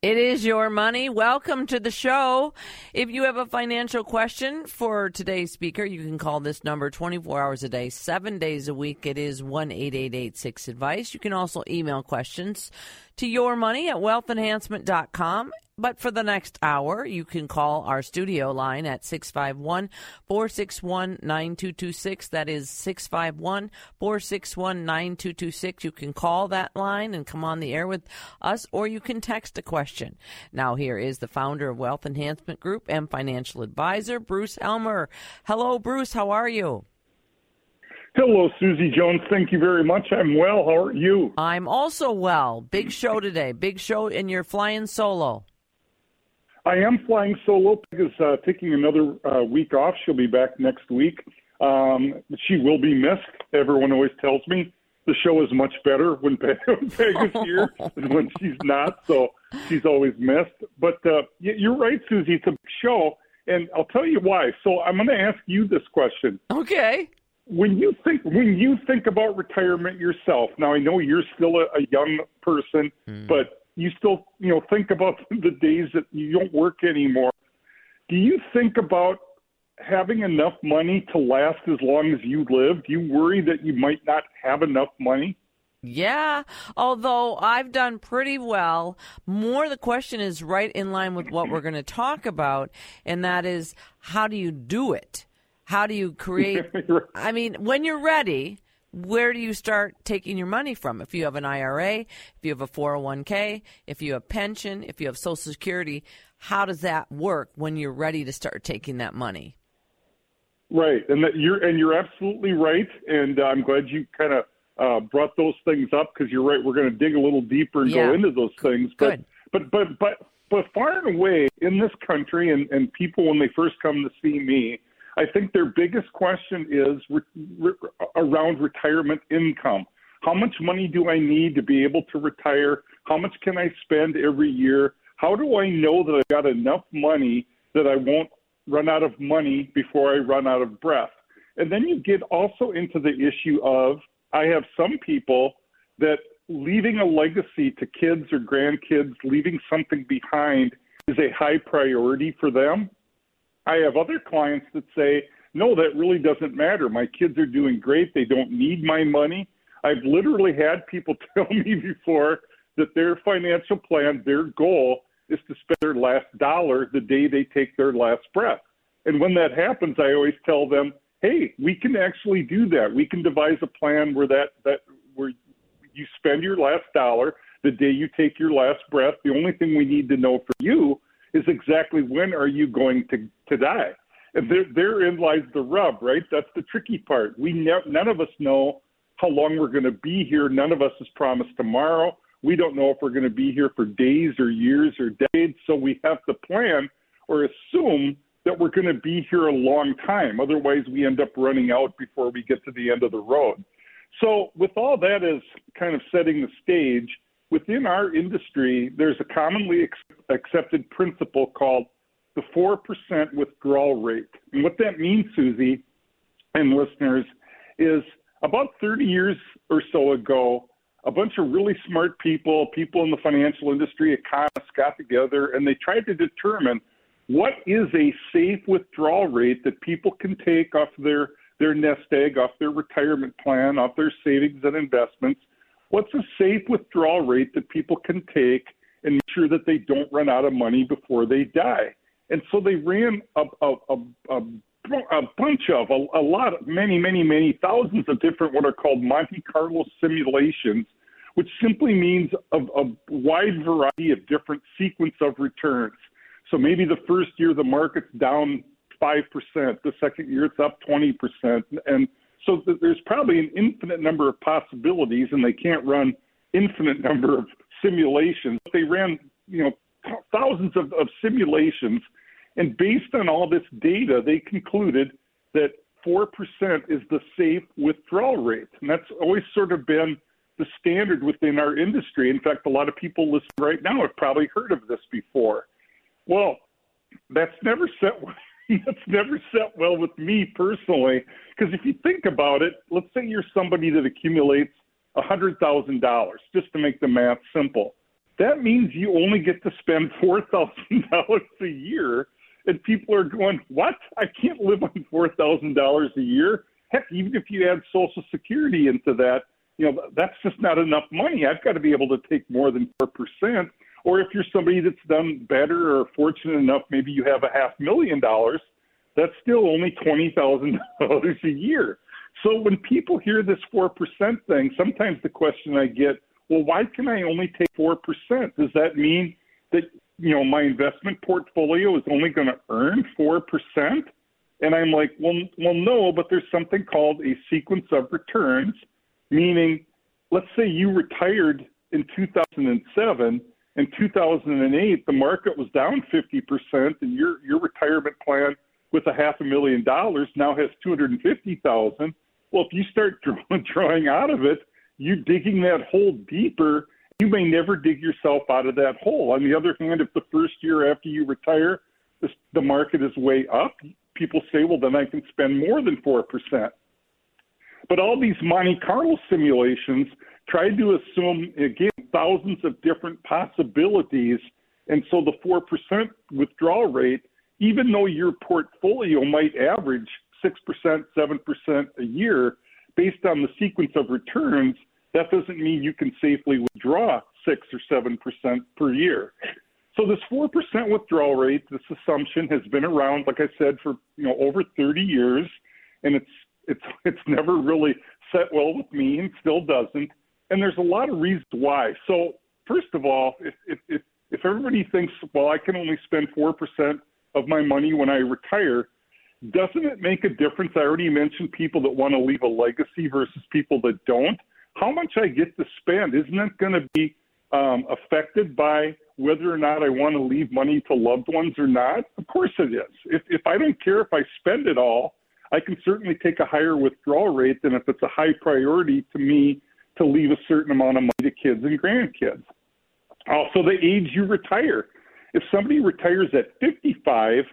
It is your money. Welcome to the show. If you have a financial question for today's speaker, you can call this number 24 hours a day, seven days a week. It is 1 6 Advice. You can also email questions to your money at wealthenhancement.com but for the next hour, you can call our studio line at 651 461 9226. That is 651 461 9226. You can call that line and come on the air with us, or you can text a question. Now, here is the founder of Wealth Enhancement Group and financial advisor, Bruce Helmer. Hello, Bruce. How are you? Hello, Susie Jones. Thank you very much. I'm well. How are you? I'm also well. Big show today. Big show, and you're flying solo. I am flying solo. Peg is uh, taking another uh, week off. She'll be back next week. Um, she will be missed. Everyone always tells me the show is much better when Peg, Peg is here than when she's not. So she's always missed. But uh, you're right, Susie. It's a big show, and I'll tell you why. So I'm going to ask you this question. Okay. When you think when you think about retirement yourself, now I know you're still a, a young person, mm. but you still you know think about the days that you don't work anymore do you think about having enough money to last as long as you live do you worry that you might not have enough money yeah, although I've done pretty well. More the question is right in line with what we're going to talk about, and that is how do you do it? How do you create? I mean, when you're ready, where do you start taking your money from? If you have an IRA, if you have a 401k, if you have pension, if you have Social Security, how does that work when you're ready to start taking that money? Right, and that you're and you're absolutely right, and uh, I'm glad you kind of uh, brought those things up because you're right. We're going to dig a little deeper and yeah. go into those things. But, Good. but but but but far and away in this country, and and people when they first come to see me, I think their biggest question is re- re- around retirement income. How much money do I need to be able to retire? How much can I spend every year? How do I know that I've got enough money that I won't run out of money before I run out of breath? And then you get also into the issue of I have some people that leaving a legacy to kids or grandkids, leaving something behind is a high priority for them. I have other clients that say, no, that really doesn't matter. My kids are doing great. They don't need my money. I've literally had people tell me before that their financial plan, their goal is to spend their last dollar the day they take their last breath. And when that happens, I always tell them, hey, we can actually do that. We can devise a plan where that, that where you spend your last dollar the day you take your last breath. The only thing we need to know for you is exactly when are you going to, to die? And there, therein lies the rub, right? That's the tricky part. We ne- none of us know how long we're going to be here. None of us is promised tomorrow. We don't know if we're going to be here for days or years or decades. So we have to plan or assume that we're going to be here a long time. Otherwise, we end up running out before we get to the end of the road. So, with all that as kind of setting the stage, within our industry, there's a commonly accepted principle called the 4% withdrawal rate. And what that means, Susie and listeners, is about 30 years or so ago, a bunch of really smart people, people in the financial industry, economists got together and they tried to determine what is a safe withdrawal rate that people can take off their, their nest egg, off their retirement plan, off their savings and investments what's a safe withdrawal rate that people can take and make sure that they don't run out of money before they die? And so they ran a, a, a, a, a bunch of, a, a lot of, many, many, many thousands of different what are called Monte Carlo simulations, which simply means a, a wide variety of different sequence of returns. So maybe the first year the market's down 5%, the second year it's up 20%, and so there's probably an infinite number of possibilities, and they can't run infinite number of simulations. But they ran, you know, thousands of, of simulations, and based on all this data, they concluded that four percent is the safe withdrawal rate, and that's always sort of been the standard within our industry. In fact, a lot of people listening right now have probably heard of this before. Well, that's never set that's never set well with me personally. Because if you think about it, let's say you're somebody that accumulates $100,000, just to make the math simple. that means you only get to spend $4,000 a year. And people are going, What? I can't live on $4,000 a year. Heck, even if you add Social Security into that, you know, that's just not enough money. I've got to be able to take more than 4%. Or if you're somebody that's done better or fortunate enough, maybe you have a half million dollars, that's still only $20,000 a year. So when people hear this 4% thing, sometimes the question I get, well, why can I only take 4%? Does that mean that, you know, my investment portfolio is only going to earn 4%? And I'm like, well, well, no, but there's something called a sequence of returns, meaning, let's say you retired in 2007. In 2008, the market was down 50%, and your your retirement plan with a half a million dollars now has 250,000. Well, if you start drawing out of it, you're digging that hole deeper, you may never dig yourself out of that hole. On the other hand, if the first year after you retire, the, the market is way up, people say, well, then I can spend more than 4%. But all these Monte Carlo simulations try to assume, again, thousands of different possibilities. And so the 4% withdrawal rate, even though your portfolio might average 6%, 7% a year, based on the sequence of returns, that doesn't mean you can safely withdraw 6 or 7% per year. So this 4% withdrawal rate, this assumption has been around, like I said, for you know over 30 years, and it's it's it's never really set well with me, and still doesn't. And there's a lot of reasons why. So first of all, if if if, if everybody thinks, well, I can only spend four percent of my money when I retire, doesn't it make a difference? I already mentioned people that want to leave a legacy versus people that don't. How much I get to spend isn't it going to be um, affected by whether or not I want to leave money to loved ones or not? Of course it is. If, if I don't care if I spend it all, I can certainly take a higher withdrawal rate than if it's a high priority to me to leave a certain amount of money to kids and grandkids. Also, the age you retire. If somebody retires at 55,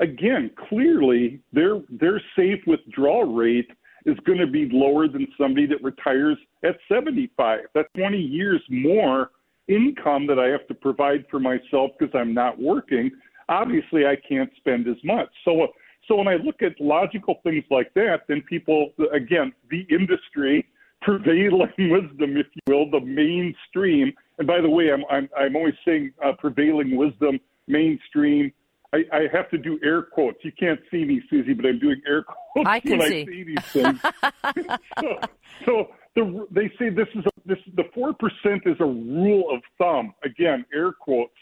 again, clearly their their safe withdrawal rate is going to be lower than somebody that retires at 75. That's 20 years more income that I have to provide for myself because I'm not working. Obviously, I can't spend as much. So, uh, so when I look at logical things like that, then people, again, the industry, prevailing wisdom, if you will, the mainstream. And by the way, I'm I'm, I'm always saying uh, prevailing wisdom, mainstream. I, I have to do air quotes. You can't see me, Susie, but I'm doing air quotes I when see. I say these things. so, so the, they say this is a, this the four percent is a rule of thumb. Again, air quotes.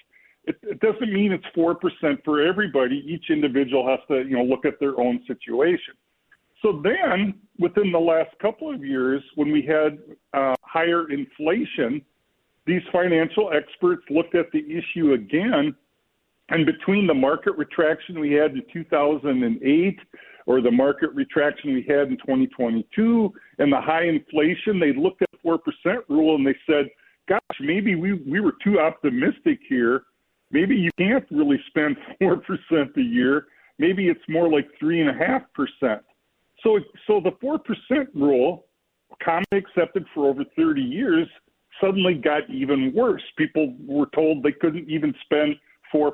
It, it doesn't mean it's four percent for everybody. Each individual has to you know look at their own situation. So then, within the last couple of years, when we had uh, higher inflation, these financial experts looked at the issue again. And between the market retraction we had in 2008 or the market retraction we had in 2022 and the high inflation, they looked at the 4% rule and they said, gosh, maybe we, we were too optimistic here. Maybe you can't really spend 4% a year. Maybe it's more like 3.5%. So, so the 4% rule, commonly accepted for over 30 years, suddenly got even worse. People were told they couldn't even spend 4%.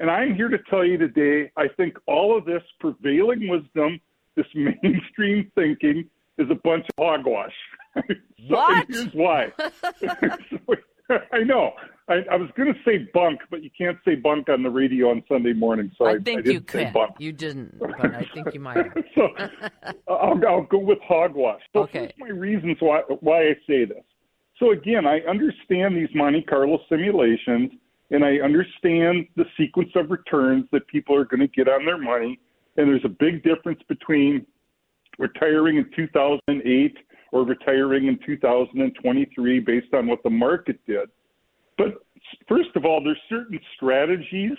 And I'm here to tell you today, I think all of this prevailing wisdom, this mainstream thinking, is a bunch of hogwash. so, What? here's why. I know. I, I was going to say bunk, but you can't say bunk on the radio on Sunday morning. So I, I think I you could. bunk. You didn't, but I think you might so uh, I'll, I'll go with hogwash. So Okay. here's my reasons why why I say this. So again, I understand these Monte Carlo simulations, and I understand the sequence of returns that people are going to get on their money. And there's a big difference between retiring in 2008 or retiring in 2023 based on what the market did. But first of all, there's certain strategies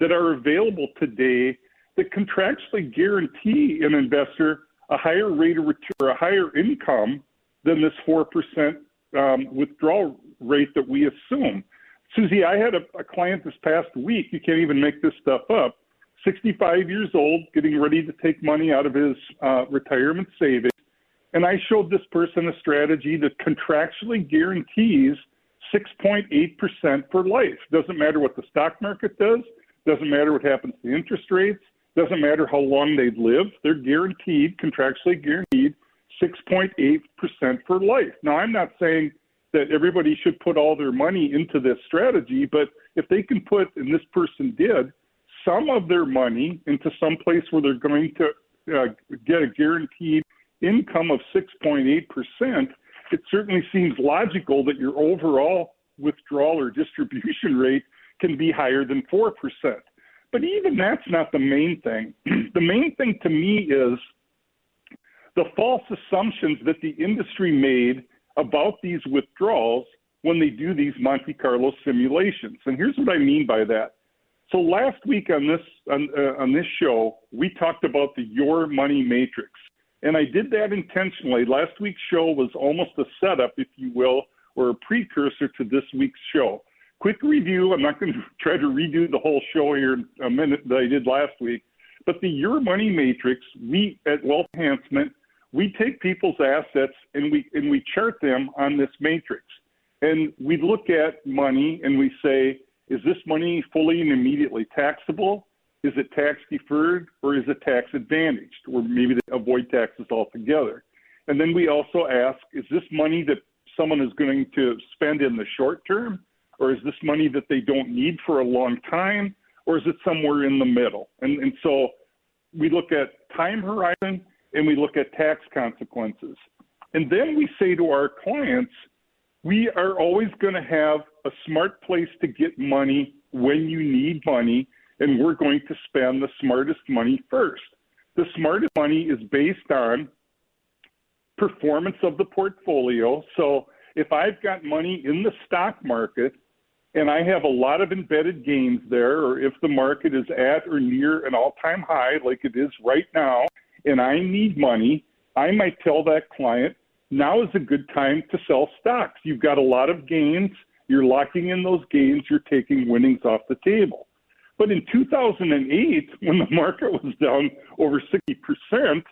that are available today that contractually guarantee an investor a higher rate of return or a higher income than this 4% um, withdrawal rate that we assume. Susie, I had a, a client this past week, you can't even make this stuff up, 65 years old, getting ready to take money out of his uh, retirement savings. And I showed this person a strategy that contractually guarantees 6.8% for life. Doesn't matter what the stock market does, doesn't matter what happens to interest rates, doesn't matter how long they live, they're guaranteed, contractually guaranteed 6.8% for life. Now, I'm not saying that everybody should put all their money into this strategy, but if they can put, and this person did, some of their money into some place where they're going to uh, get a guaranteed income of 6.8%, it certainly seems logical that your overall withdrawal or distribution rate can be higher than 4%. But even that's not the main thing. the main thing to me is the false assumptions that the industry made about these withdrawals when they do these Monte Carlo simulations. And here's what I mean by that. So last week on this on, uh, on this show, we talked about the Your Money Matrix, and I did that intentionally. Last week's show was almost a setup, if you will, or a precursor to this week's show. Quick review. I'm not going to try to redo the whole show here in a minute that I did last week, but the Your Money Matrix, we at Wealth Enhancement, we take people's assets and we and we chart them on this matrix, and we look at money and we say is this money fully and immediately taxable? Is it tax deferred or is it tax advantaged? Or maybe they avoid taxes altogether. And then we also ask, is this money that someone is going to spend in the short term? Or is this money that they don't need for a long time? Or is it somewhere in the middle? And, and so we look at time horizon and we look at tax consequences. And then we say to our clients, we are always going to have a smart place to get money when you need money, and we're going to spend the smartest money first. The smartest money is based on performance of the portfolio. So if I've got money in the stock market and I have a lot of embedded gains there, or if the market is at or near an all time high like it is right now, and I need money, I might tell that client, now is a good time to sell stocks. You've got a lot of gains. You're locking in those gains. You're taking winnings off the table. But in 2008, when the market was down over 60%,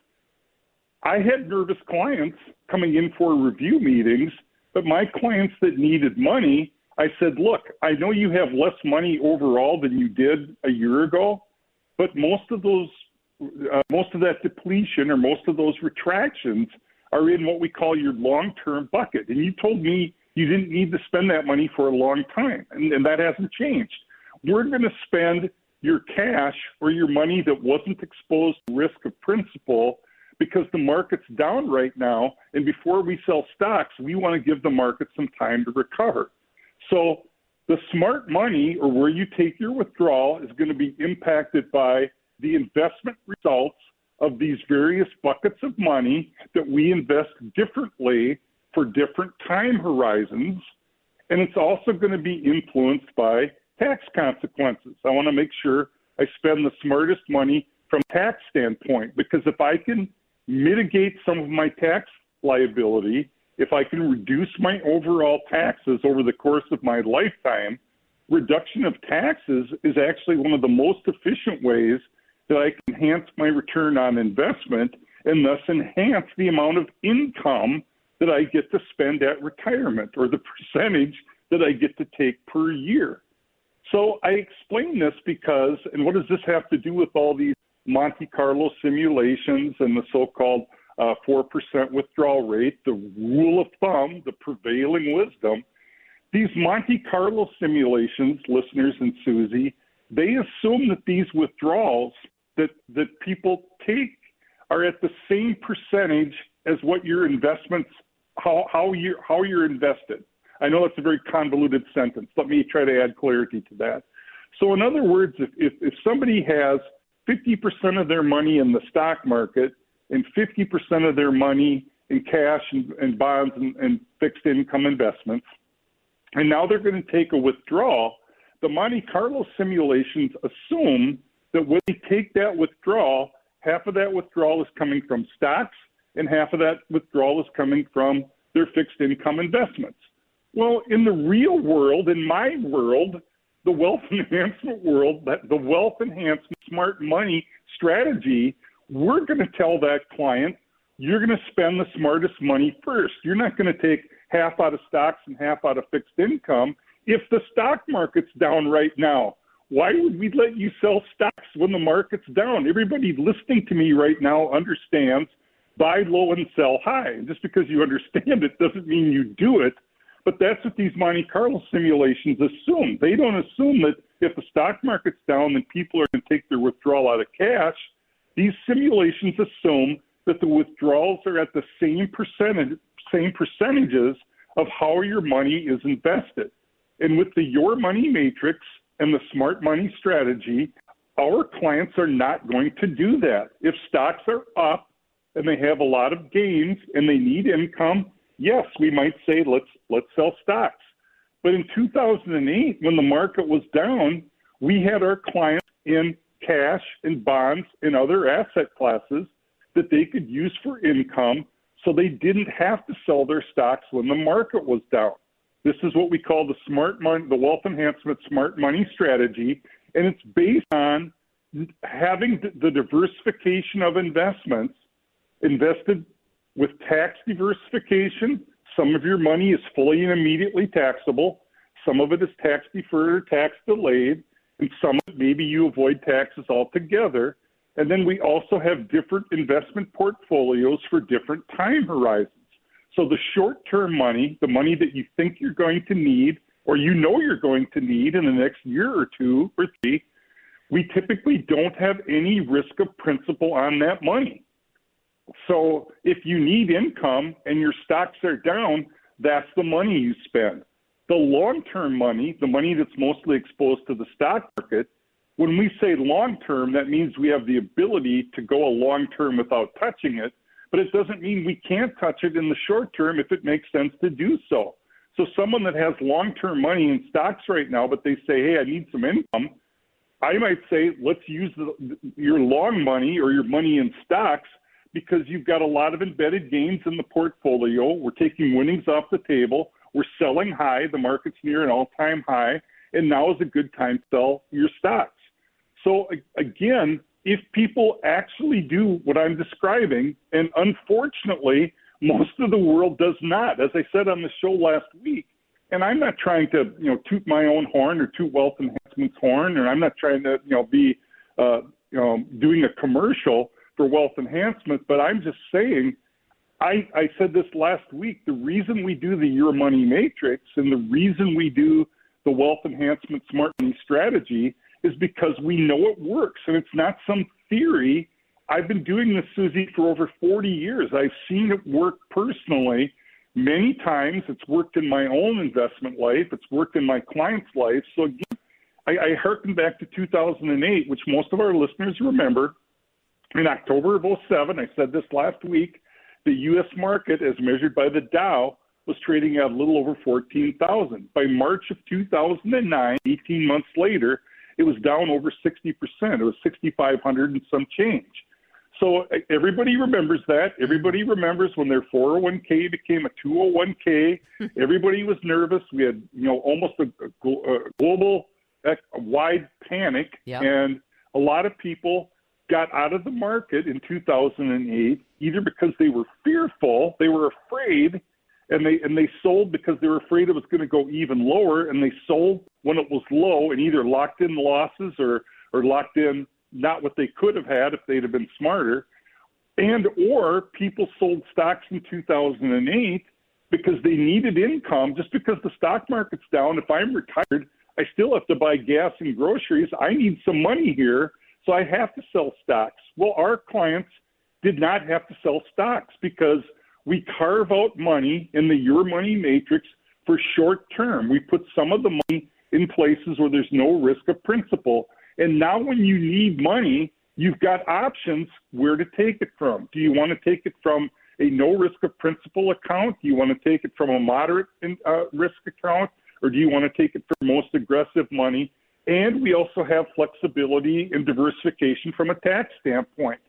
I had nervous clients coming in for review meetings, but my clients that needed money, I said, look, I know you have less money overall than you did a year ago, but most of those, uh, most of that depletion or most of those retractions are in what we call your long term bucket. And you told me you didn't need to spend that money for a long time, and, and that hasn't changed. We're going to spend your cash or your money that wasn't exposed to risk of principal because the market's down right now. And before we sell stocks, we want to give the market some time to recover. So the smart money or where you take your withdrawal is going to be impacted by the investment results of these various buckets of money that we invest differently for different time horizons. And it's also going to be influenced by tax consequences. I want to make sure I spend the smartest money from a tax standpoint because if I can mitigate some of my tax liability, if I can reduce my overall taxes over the course of my lifetime, reduction of taxes is actually one of the most efficient ways that I can enhance my return on investment and thus enhance the amount of income that I get to spend at retirement or the percentage that I get to take per year. So I explain this because, and what does this have to do with all these Monte Carlo simulations and the so called uh, 4% withdrawal rate, the rule of thumb, the prevailing wisdom? These Monte Carlo simulations, listeners and Susie, they assume that these withdrawals that that people take are at the same percentage as what your investments how how you how you're invested. I know that's a very convoluted sentence. Let me try to add clarity to that. So in other words, if if, if somebody has 50% of their money in the stock market and 50% of their money in cash and, and bonds and, and fixed income investments, and now they're going to take a withdrawal, the Monte Carlo simulations assume that when they take that withdrawal, half of that withdrawal is coming from stocks and half of that withdrawal is coming from their fixed income investments. Well, in the real world, in my world, the wealth enhancement world, the wealth enhancement smart money strategy, we're going to tell that client, you're going to spend the smartest money first. You're not going to take half out of stocks and half out of fixed income. If the stock market's down right now, why would we let you sell stocks when the market's down? Everybody listening to me right now understands buy low and sell high. Just because you understand it doesn't mean you do it. But that's what these Monte Carlo simulations assume. They don't assume that if the stock market's down, then people are going to take their withdrawal out of cash. These simulations assume that the withdrawals are at the same percentage, same percentages of how your money is invested. And with the Your Money Matrix and the Smart Money strategy, our clients are not going to do that. If stocks are up and they have a lot of gains and they need income, yes, we might say let's let's sell stocks. But in 2008, when the market was down, we had our clients in cash and bonds and other asset classes that they could use for income so they didn't have to sell their stocks when the market was down. This is what we call the smart money, the wealth enhancement smart money strategy, and it's based on having the diversification of investments invested with tax diversification. Some of your money is fully and immediately taxable. Some of it is tax deferred or tax delayed, and some of it maybe you avoid taxes altogether. And then we also have different investment portfolios for different time horizons. So the short term money, the money that you think you're going to need or you know you're going to need in the next year or two or three, we typically don't have any risk of principal on that money. So if you need income and your stocks are down, that's the money you spend. The long term money, the money that's mostly exposed to the stock market, when we say long term, that means we have the ability to go a long term without touching it, but it doesn't mean we can't touch it in the short term if it makes sense to do so. So someone that has long term money in stocks right now, but they say, hey, I need some income, I might say, let's use the, your long money or your money in stocks because you've got a lot of embedded gains in the portfolio. We're taking winnings off the table. We're selling high. The market's near an all time high. And now is a good time to sell your stocks. So again, if people actually do what I'm describing, and unfortunately, most of the world does not, as I said on the show last week, and I'm not trying to, you know, toot my own horn or toot Wealth Enhancement's horn, or I'm not trying to, you know, be, uh, you know, doing a commercial for Wealth Enhancement, but I'm just saying, I, I said this last week. The reason we do the Your Money Matrix and the reason we do the Wealth Enhancement Smart Money Strategy is because we know it works and it's not some theory. I've been doing this, Susie, for over 40 years. I've seen it work personally many times. It's worked in my own investment life, it's worked in my clients' life. So, again, I, I harken back to 2008, which most of our listeners remember. In October of 07, I said this last week, the U.S. market, as measured by the Dow, was trading at a little over 14,000. By March of 2009, 18 months later, it was down over 60%. It was 6,500 and some change. So everybody remembers that. Everybody remembers when their 401k became a 201k. everybody was nervous. We had, you know, almost a, a global, a wide panic, yep. and a lot of people got out of the market in 2008 either because they were fearful, they were afraid, and they and they sold because they were afraid it was going to go even lower, and they sold when it was low and either locked in losses or or locked in not what they could have had if they'd have been smarter, and or people sold stocks in 2008 because they needed income. Just because the stock market's down, if I'm retired, I still have to buy gas and groceries. I need some money here, so I have to sell stocks. Well, our clients did not have to sell stocks because we carve out money in the Your Money Matrix for short term. We put some of the money in places where there's no risk of principal. And now, when you need money, you've got options where to take it from. Do you want to take it from a no risk of principal account? Do you want to take it from a moderate uh, risk account? Or do you want to take it for most aggressive money? And we also have flexibility and diversification from a tax standpoint.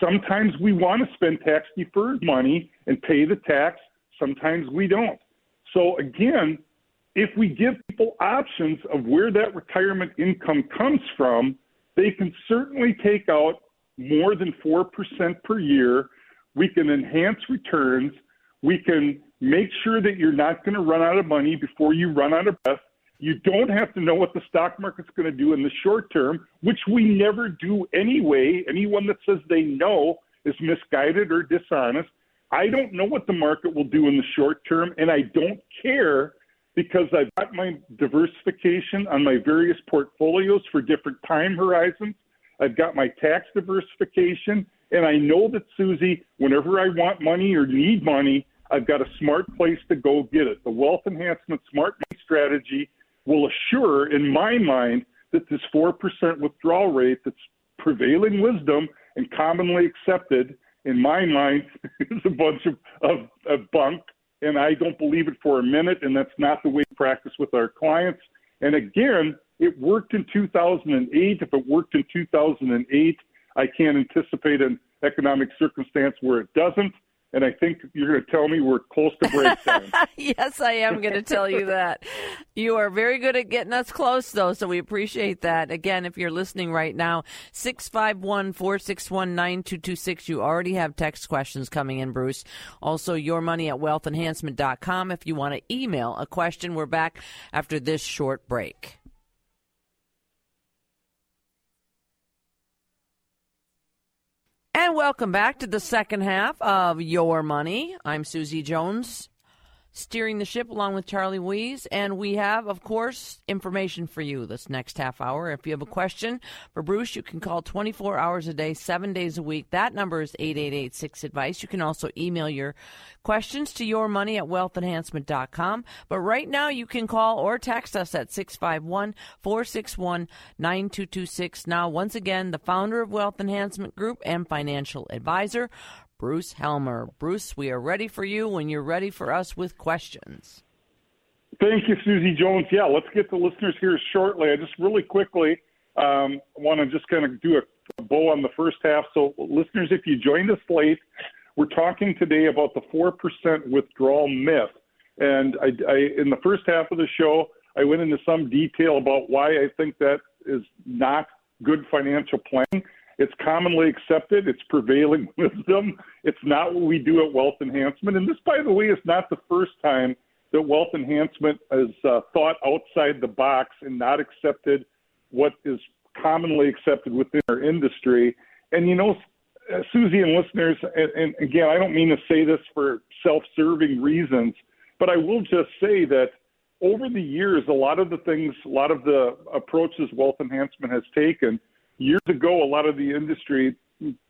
Sometimes we want to spend tax deferred money and pay the tax, sometimes we don't. So, again, if we give people options of where that retirement income comes from, they can certainly take out more than 4% per year. We can enhance returns. We can Make sure that you're not going to run out of money before you run out of breath. You don't have to know what the stock market's going to do in the short term, which we never do anyway. Anyone that says they know is misguided or dishonest. I don't know what the market will do in the short term, and I don't care because I've got my diversification on my various portfolios for different time horizons. I've got my tax diversification, and I know that, Susie, whenever I want money or need money, I've got a smart place to go get it. The wealth enhancement smart money strategy will assure, in my mind, that this 4% withdrawal rate that's prevailing wisdom and commonly accepted, in my mind, is a bunch of, of, of bunk. And I don't believe it for a minute. And that's not the way we practice with our clients. And again, it worked in 2008. If it worked in 2008, I can't anticipate an economic circumstance where it doesn't. And I think you're going to tell me we're close to breakdown. yes, I am going to tell you that. You are very good at getting us close, though, so we appreciate that. Again, if you're listening right now, 651 461 9226. You already have text questions coming in, Bruce. Also, your money at wealthenhancement.com if you want to email a question. We're back after this short break. And welcome back to the second half of Your Money. I'm Susie Jones steering the ship along with Charlie Weeze. And we have, of course, information for you this next half hour. If you have a question for Bruce, you can call 24 hours a day, seven days a week. That number is 8886 Advice. You can also email your questions to your money at wealthenhancement.com. But right now, you can call or text us at 651 461 9226. Now, once again, the founder of Wealth Enhancement Group and financial advisor, Bruce Helmer. Bruce, we are ready for you when you're ready for us with questions. Thank you, Susie Jones. Yeah, let's get the listeners here shortly. I just really quickly um, want to just kind of do a, a bow on the first half. So, listeners, if you joined us late, we're talking today about the 4% withdrawal myth. And I, I, in the first half of the show, I went into some detail about why I think that is not good financial planning. It's commonly accepted. It's prevailing wisdom. It's not what we do at Wealth Enhancement. And this, by the way, is not the first time that Wealth Enhancement has uh, thought outside the box and not accepted what is commonly accepted within our industry. And you know, uh, Susie and listeners, and, and again, I don't mean to say this for self-serving reasons, but I will just say that over the years, a lot of the things, a lot of the approaches Wealth Enhancement has taken years ago, a lot of the industry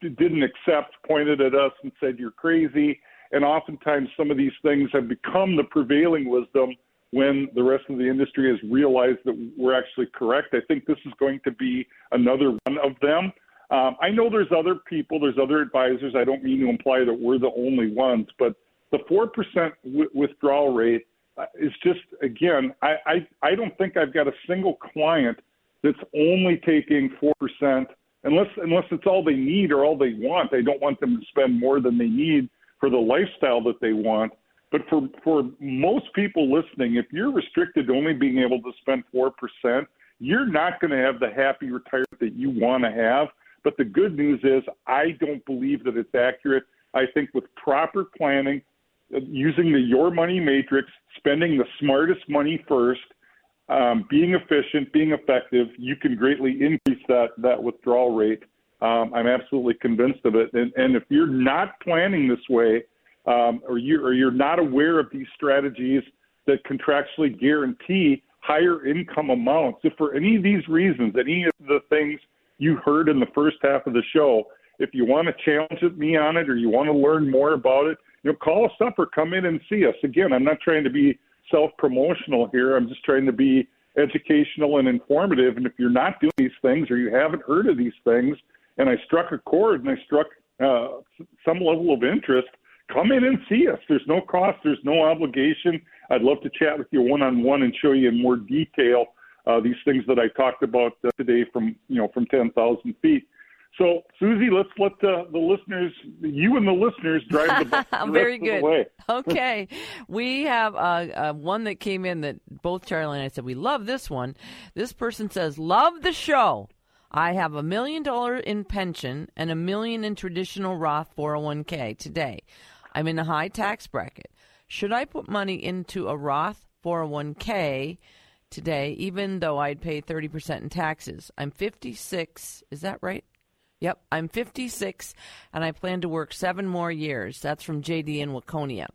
didn't accept, pointed at us and said, You're crazy. And oftentimes, some of these things have become the prevailing wisdom when the rest of the industry has realized that we're actually correct. I think this is going to be another one of them. Um, I know there's other people, there's other advisors. I don't mean to imply that we're the only ones, but the 4% w- withdrawal rate uh, is just, again, I, I, I don't think I've got a single client that's only taking 4%, unless, unless it's all they need or all they want. They don't want them to spend more than they need for the lifestyle that they want. But for, for most people listening, if you're restricted to only being able to spend 4%, you're not going to have the happy retirement that you want to have. But the good news is, I don't believe that it's accurate. I think with proper planning, uh, using the Your Money Matrix, spending the smartest money first, um, being efficient, being effective, you can greatly increase that that withdrawal rate. Um, I'm absolutely convinced of it. And, and if you're not planning this way, um, or you or you're not aware of these strategies that contractually guarantee higher income amounts, if for any of these reasons, any of the things you heard in the first half of the show, if you want to challenge me on it or you want to learn more about it, you know, call us up or come in and see us. Again, I'm not trying to be self promotional here. I'm just trying to be educational and informative. And if you're not doing these things or you haven't heard of these things, and I struck a chord and I struck uh, some level of interest, come in and see us. There's no cost, there's no obligation. I'd love to chat with you one on one and show you in more detail uh, these things that I talked about uh, today from you know from 10,000 feet. So, Susie, let's let the, the listeners, you and the listeners, drive the, the Very good. way. okay, we have uh, uh, one that came in that both Charlie and I said we love this one. This person says, "Love the show." I have a million dollar in pension and a million in traditional Roth 401k today. I'm in a high tax bracket. Should I put money into a Roth 401k today, even though I'd pay 30% in taxes? I'm 56. Is that right? Yep, I'm 56 and I plan to work seven more years. That's from JD in Waconia.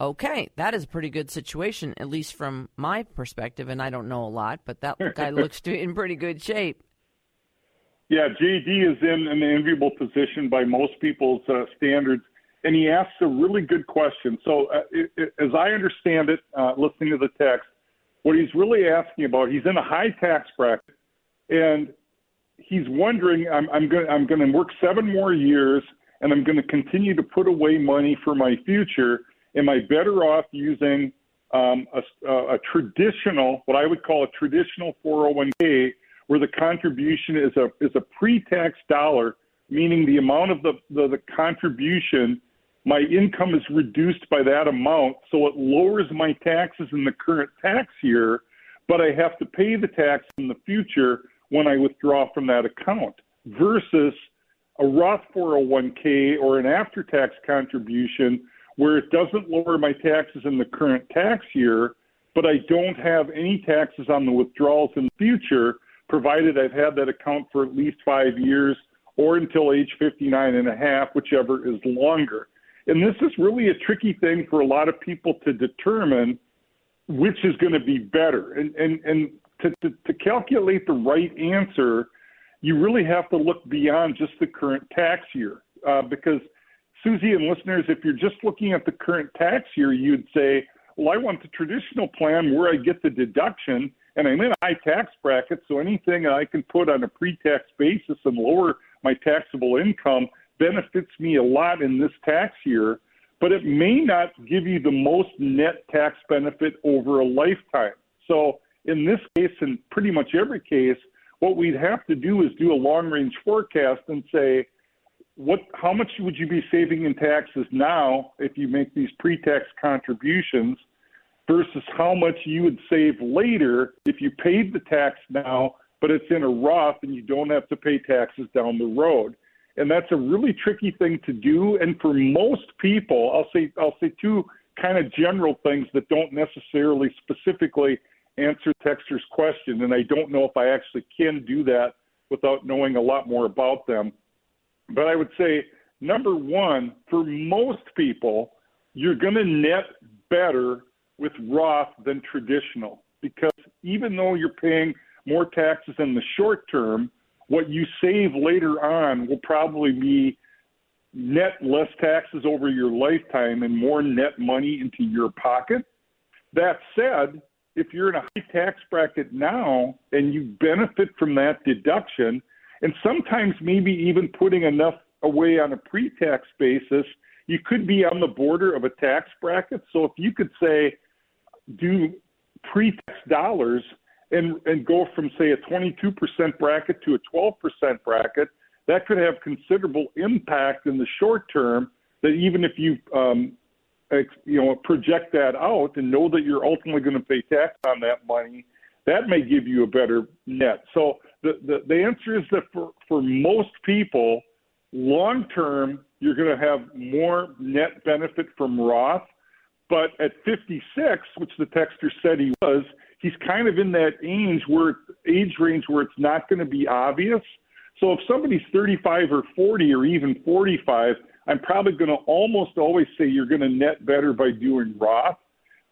Okay, that is a pretty good situation, at least from my perspective, and I don't know a lot, but that guy looks to in pretty good shape. Yeah, JD is in an enviable position by most people's uh, standards, and he asks a really good question. So, uh, it, it, as I understand it, uh, listening to the text, what he's really asking about, he's in a high tax bracket, and he's wondering, I'm, I'm going I'm going to work seven more years, and I'm going to continue to put away money for my future. Am I better off using um, a, a, traditional, what I would call a traditional 401k, where the contribution is a is a pre-tax dollar, meaning the amount of the, the, the contribution, my income is reduced by that amount, so it lowers my taxes in the current tax year, but I have to pay the tax in the future when I withdraw from that account, versus a Roth 401k or an after-tax contribution where it doesn't lower my taxes in the current tax year, but I don't have any taxes on the withdrawals in the future, provided I've had that account for at least five years or until age 59 and a half, whichever is longer. And this is really a tricky thing for a lot of people to determine which is going to be better. And, and, and to, to, to calculate the right answer, you really have to look beyond just the current tax year uh, because – Susie and listeners, if you're just looking at the current tax year, you'd say, well, I want the traditional plan where I get the deduction and I'm in a high tax bracket, so anything I can put on a pre tax basis and lower my taxable income benefits me a lot in this tax year, but it may not give you the most net tax benefit over a lifetime. So, in this case, and pretty much every case, what we'd have to do is do a long range forecast and say, what how much would you be saving in taxes now if you make these pre-tax contributions versus how much you would save later if you paid the tax now but it's in a Roth and you don't have to pay taxes down the road. And that's a really tricky thing to do and for most people, I'll say I'll say two kind of general things that don't necessarily specifically answer Texter's question and I don't know if I actually can do that without knowing a lot more about them. But I would say, number one, for most people, you're going to net better with Roth than traditional because even though you're paying more taxes in the short term, what you save later on will probably be net less taxes over your lifetime and more net money into your pocket. That said, if you're in a high tax bracket now and you benefit from that deduction, and sometimes maybe even putting enough away on a pre-tax basis, you could be on the border of a tax bracket. So if you could say, do pre-tax dollars and and go from say a 22% bracket to a 12% bracket, that could have considerable impact in the short term. That even if you um, you know project that out and know that you're ultimately going to pay tax on that money, that may give you a better net. So the, the, the answer is that for, for most people, long term, you're going to have more net benefit from Roth. But at 56, which the texter said he was, he's kind of in that age where age range where it's not going to be obvious. So if somebody's 35 or 40 or even 45, I'm probably going to almost always say you're going to net better by doing Roth.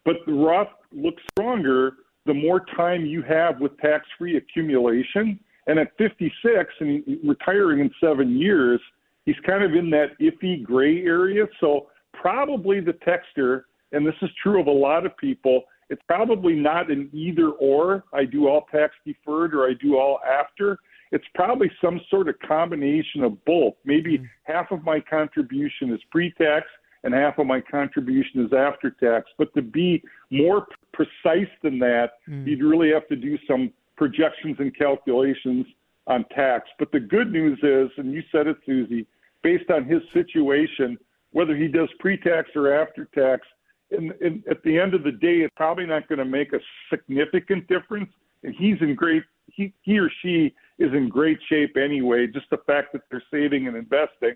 But the Roth looks stronger the more time you have with tax free accumulation. And at 56 and retiring in seven years, he's kind of in that iffy gray area. So, probably the texter, and this is true of a lot of people, it's probably not an either or. I do all tax deferred or I do all after. It's probably some sort of combination of both. Maybe mm-hmm. half of my contribution is pre tax and half of my contribution is after tax. But to be more precise than that, mm. you'd really have to do some projections and calculations on tax. But the good news is, and you said it, Susie, based on his situation, whether he does pre-tax or after-tax, in, in, at the end of the day, it's probably not going to make a significant difference. And he's in great, he, he or she is in great shape anyway. Just the fact that they're saving and investing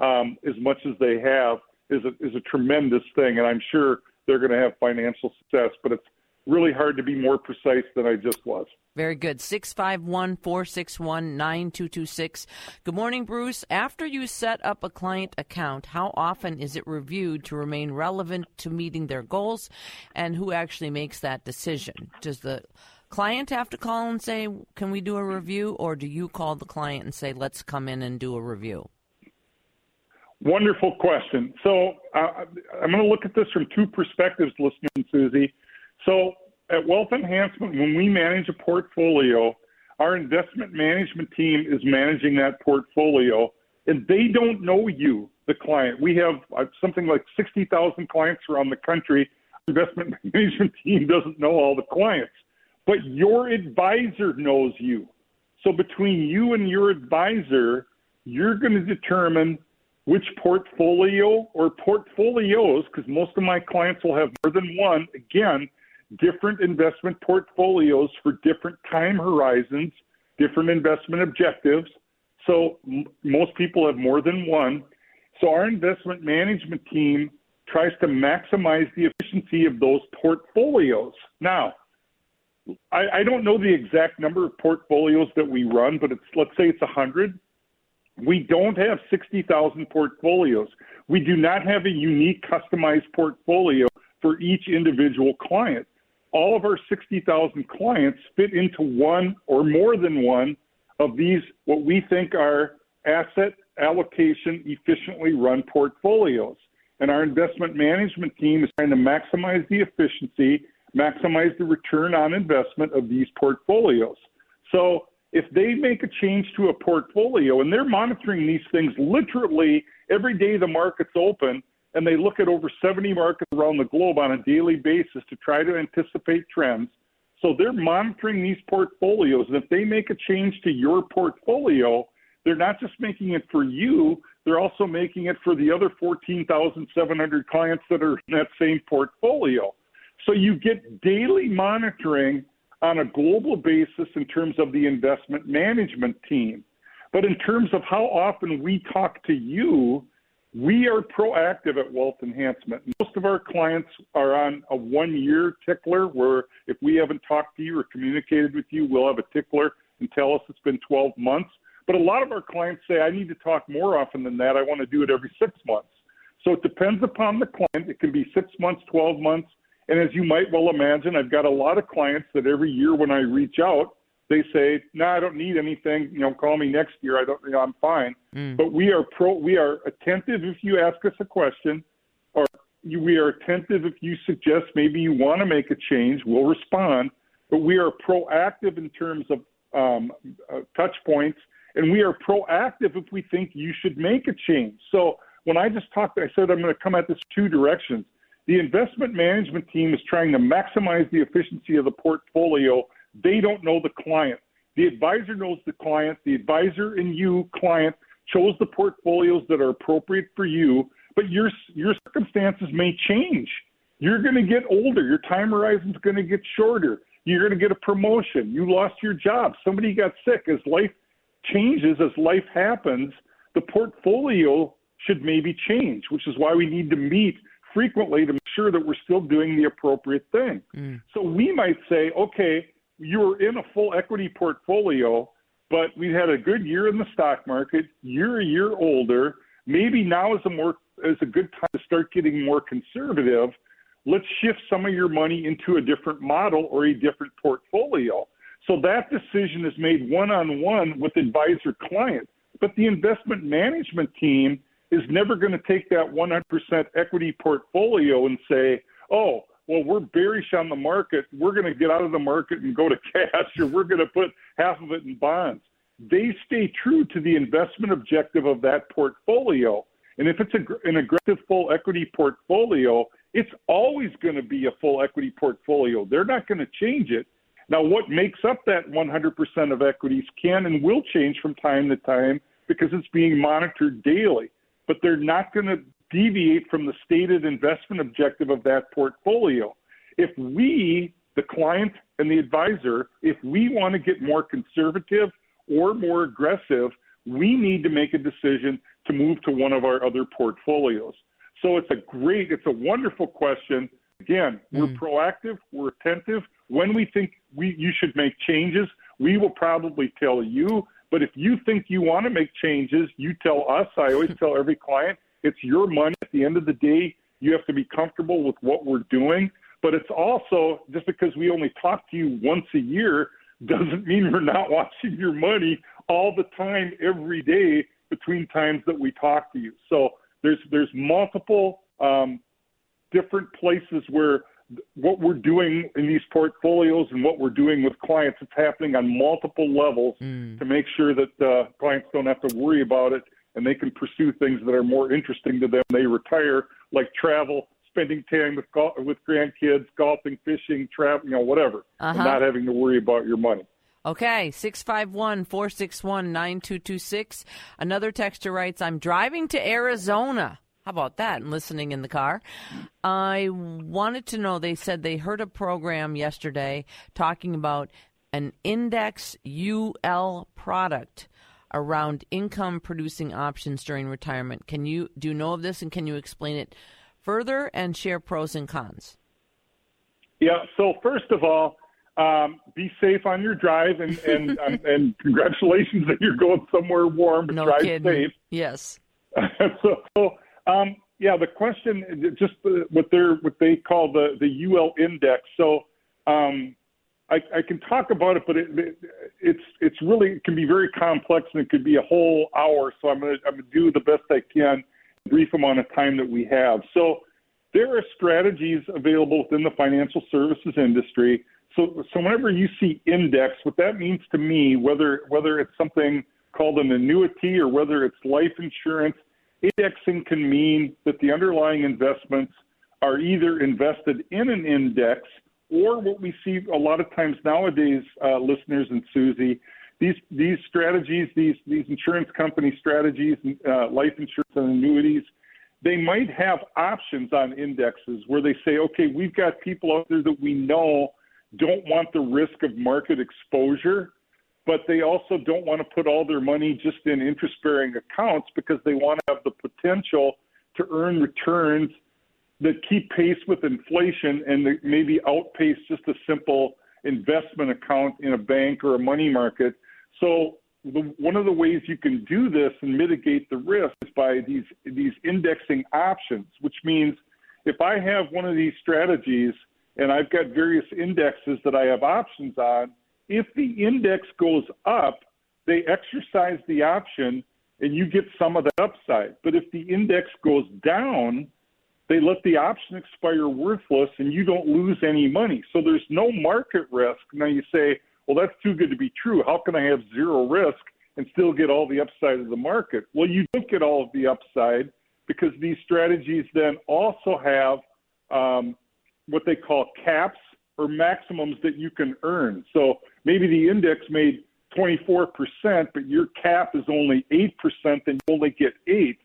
um, as much as they have is a, is a tremendous thing. And I'm sure they're going to have financial success. But it's really hard to be more precise than I just was. Very good. 651 461 9226. Good morning, Bruce. After you set up a client account, how often is it reviewed to remain relevant to meeting their goals? And who actually makes that decision? Does the client have to call and say, Can we do a review? Or do you call the client and say, Let's come in and do a review? Wonderful question. So uh, I'm going to look at this from two perspectives, listening, Susie. So at Wealth Enhancement, when we manage a portfolio, our investment management team is managing that portfolio, and they don't know you, the client. We have uh, something like 60,000 clients around the country. Investment management team doesn't know all the clients, but your advisor knows you. So between you and your advisor, you're going to determine which portfolio or portfolios, because most of my clients will have more than one. Again, different investment portfolios for different time horizons, different investment objectives. So m- most people have more than one. So our investment management team tries to maximize the efficiency of those portfolios. Now, I, I don't know the exact number of portfolios that we run, but it's let's say it's a hundred. We don't have 60,000 portfolios. We do not have a unique customized portfolio for each individual client all of our 60,000 clients fit into one or more than one of these, what we think are asset allocation efficiently run portfolios. And our investment management team is trying to maximize the efficiency, maximize the return on investment of these portfolios. So if they make a change to a portfolio and they're monitoring these things literally every day the market's open, and they look at over 70 markets around the globe on a daily basis to try to anticipate trends. So they're monitoring these portfolios. And if they make a change to your portfolio, they're not just making it for you, they're also making it for the other 14,700 clients that are in that same portfolio. So you get daily monitoring on a global basis in terms of the investment management team. But in terms of how often we talk to you, we are proactive at Wealth Enhancement. Most of our clients are on a one year tickler where if we haven't talked to you or communicated with you, we'll have a tickler and tell us it's been 12 months. But a lot of our clients say, I need to talk more often than that. I want to do it every six months. So it depends upon the client. It can be six months, 12 months. And as you might well imagine, I've got a lot of clients that every year when I reach out, they say, "No, nah, I don't need anything. You know, call me next year. I don't. You know, I'm fine." Mm. But we are pro. We are attentive if you ask us a question, or you, we are attentive if you suggest maybe you want to make a change. We'll respond. But we are proactive in terms of um, uh, touch points, and we are proactive if we think you should make a change. So when I just talked, I said I'm going to come at this two directions. The investment management team is trying to maximize the efficiency of the portfolio they don't know the client. The advisor knows the client. The advisor and you, client, chose the portfolios that are appropriate for you, but your your circumstances may change. You're going to get older. Your time horizon is going to get shorter. You're going to get a promotion. You lost your job. Somebody got sick. As life changes, as life happens, the portfolio should maybe change, which is why we need to meet frequently to make sure that we're still doing the appropriate thing. Mm. So we might say, okay, you were in a full equity portfolio, but we've had a good year in the stock market. You're a year older. Maybe now is a more is a good time to start getting more conservative. Let's shift some of your money into a different model or a different portfolio. So that decision is made one on one with advisor client. But the investment management team is never going to take that 100% equity portfolio and say, oh, well, we're bearish on the market. We're going to get out of the market and go to cash, or we're going to put half of it in bonds. They stay true to the investment objective of that portfolio. And if it's a, an aggressive full equity portfolio, it's always going to be a full equity portfolio. They're not going to change it. Now, what makes up that 100% of equities can and will change from time to time because it's being monitored daily. But they're not going to deviate from the stated investment objective of that portfolio. If we, the client and the advisor, if we want to get more conservative or more aggressive, we need to make a decision to move to one of our other portfolios. So it's a great, it's a wonderful question. Again, we're mm. proactive, we're attentive. When we think we you should make changes, we will probably tell you. But if you think you want to make changes, you tell us. I always tell every client, it's your money. At the end of the day, you have to be comfortable with what we're doing. But it's also just because we only talk to you once a year doesn't mean we're not watching your money all the time, every day between times that we talk to you. So there's there's multiple um, different places where what we're doing in these portfolios and what we're doing with clients, it's happening on multiple levels mm. to make sure that uh, clients don't have to worry about it and they can pursue things that are more interesting to them. They retire, like travel, spending time with with grandkids, golfing, fishing, travel, you know, whatever, uh-huh. and not having to worry about your money. Okay, 651 461 9226. Another texter writes, I'm driving to Arizona. How about that? And listening in the car. I wanted to know, they said they heard a program yesterday talking about an index UL product around income producing options during retirement. Can you do you know of this and can you explain it further and share pros and cons? Yeah, so first of all, um, be safe on your drive and and um, and congratulations that you're going somewhere warm no drive kidding. safe. Yes. so, so um, yeah, the question, just what they're what they call the the UL index. So um, I, I can talk about it, but it, it, it's it's really it can be very complex and it could be a whole hour. So I'm gonna I'm gonna do the best I can, brief amount of time that we have. So there are strategies available within the financial services industry. So so whenever you see index, what that means to me, whether whether it's something called an annuity or whether it's life insurance Indexing can mean that the underlying investments are either invested in an index or what we see a lot of times nowadays, uh, listeners and Susie, these these strategies, these these insurance company strategies, uh, life insurance and annuities, they might have options on indexes where they say, okay, we've got people out there that we know don't want the risk of market exposure, but they also don't want to put all their money just in interest bearing accounts because they want to have the potential to earn returns that keep pace with inflation and maybe outpace just a simple investment account in a bank or a money market. So the, one of the ways you can do this and mitigate the risk is by these these indexing options, which means if I have one of these strategies and I've got various indexes that I have options on, if the index goes up, they exercise the option and you get some of that upside. But if the index goes down, they let the option expire worthless and you don't lose any money. So there's no market risk. Now you say, well, that's too good to be true. How can I have zero risk and still get all the upside of the market? Well, you don't get all of the upside because these strategies then also have um, what they call caps or maximums that you can earn. So maybe the index made 24%, but your cap is only 8%, then you only get 8.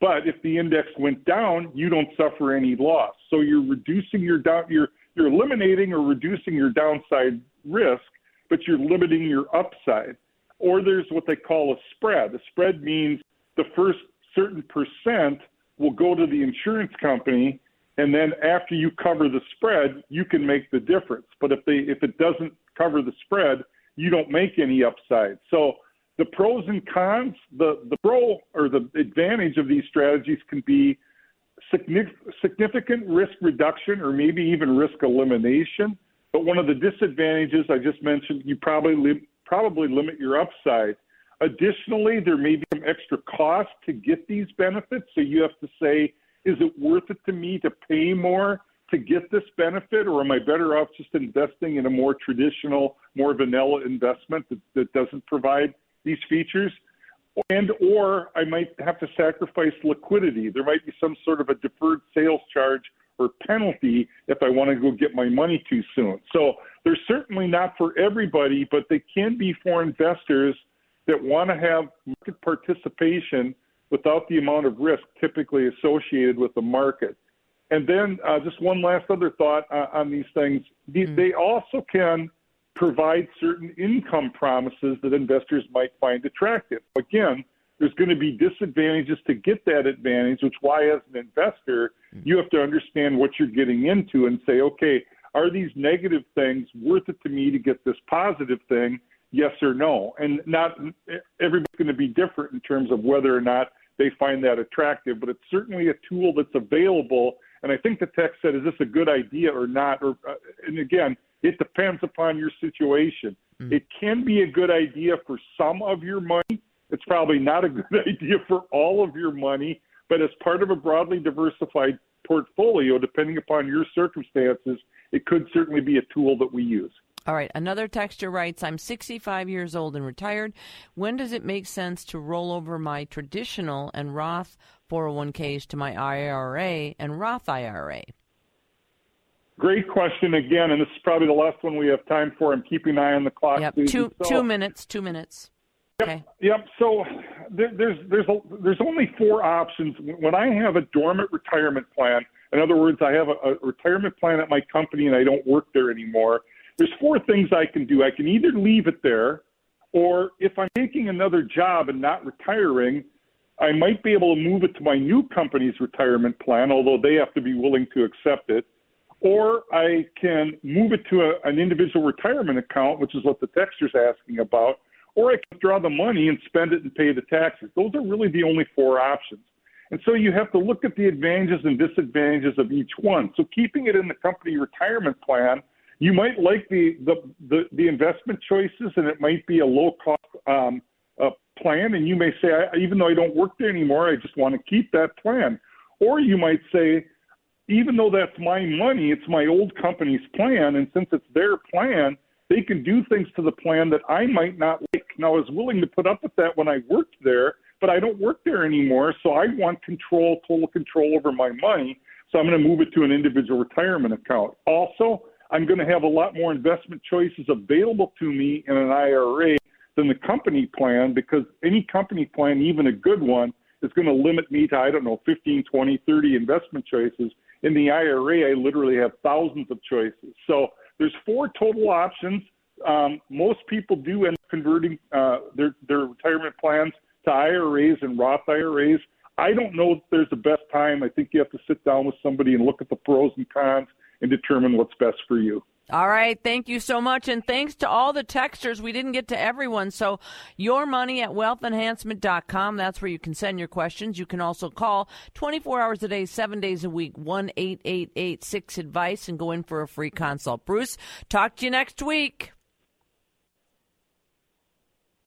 But if the index went down, you don't suffer any loss. So you're reducing your down, you're you're eliminating or reducing your downside risk, but you're limiting your upside. Or there's what they call a spread. A spread means the first certain percent will go to the insurance company and then after you cover the spread, you can make the difference. But if they if it doesn't cover the spread, you don't make any upside. So the pros and cons, the the pro or the advantage of these strategies can be significant risk reduction or maybe even risk elimination. But one of the disadvantages I just mentioned, you probably li- probably limit your upside. Additionally, there may be some extra cost to get these benefits, so you have to say is it worth it to me to pay more to get this benefit, or am I better off just investing in a more traditional, more vanilla investment that, that doesn't provide these features? And or I might have to sacrifice liquidity. There might be some sort of a deferred sales charge or penalty if I want to go get my money too soon. So they're certainly not for everybody, but they can be for investors that want to have market participation without the amount of risk typically associated with the market. And then uh, just one last other thought uh, on these things. mm They also can provide certain income promises that investors might find attractive. Again, there's going to be disadvantages to get that advantage, which why as an investor, you have to understand what you're getting into and say, okay, are these negative things worth it to me to get this positive thing? Yes or no? And not everybody's going to be different in terms of whether or not they find that attractive, but it's certainly a tool that's available. And I think the text said, is this a good idea or not? Or, uh, and again, it depends upon your situation. Mm. It can be a good idea for some of your money. It's probably not a good idea for all of your money, but as part of a broadly diversified portfolio, depending upon your circumstances, it could certainly be a tool that we use. All right. Another texture writes I'm 65 years old and retired. When does it make sense to roll over my traditional and Roth 401ks to my IRA and Roth IRA? Great question again, and this is probably the last one we have time for. I'm keeping an eye on the clock. Yep. Two, so, two minutes. Two minutes. Yep, okay. Yep. So there, there's there's a, there's only four options. When I have a dormant retirement plan, in other words, I have a, a retirement plan at my company and I don't work there anymore there's four things I can do. I can either leave it there, or if I'm taking another job and not retiring, I might be able to move it to my new company's retirement plan, although they have to be willing to accept it. Or I can move it to a, an individual retirement account, which is what the texter's asking about, or I can draw the money and spend it and pay the taxes. Those are really the only four options. And so you have to look at the advantages and disadvantages of each one. So keeping it in the company retirement plan you might like the, the, the, the investment choices, and it might be a low cost um, uh, plan. And you may say, I, even though I don't work there anymore, I just want to keep that plan. Or you might say, even though that's my money, it's my old company's plan, and since it's their plan, they can do things to the plan that I might not like. Now, I was willing to put up with that when I worked there, but I don't work there anymore, so I want control, total control over my money. So I'm going to move it to an individual retirement account. Also, I'm going to have a lot more investment choices available to me in an IRA than the company plan because any company plan, even a good one, is going to limit me to, I don't know, 15, 20, 30 investment choices. In the IRA, I literally have thousands of choices. So there's four total options. Um, most people do end up converting uh, their, their retirement plans to IRAs and Roth IRAs. I don't know if there's the best time. I think you have to sit down with somebody and look at the pros and cons and determine what's best for you. All right. Thank you so much. And thanks to all the texters. We didn't get to everyone. So your money at wealthenhancement.com. That's where you can send your questions. You can also call 24 hours a day, seven days a week, 1 888 6 advice and go in for a free consult. Bruce, talk to you next week.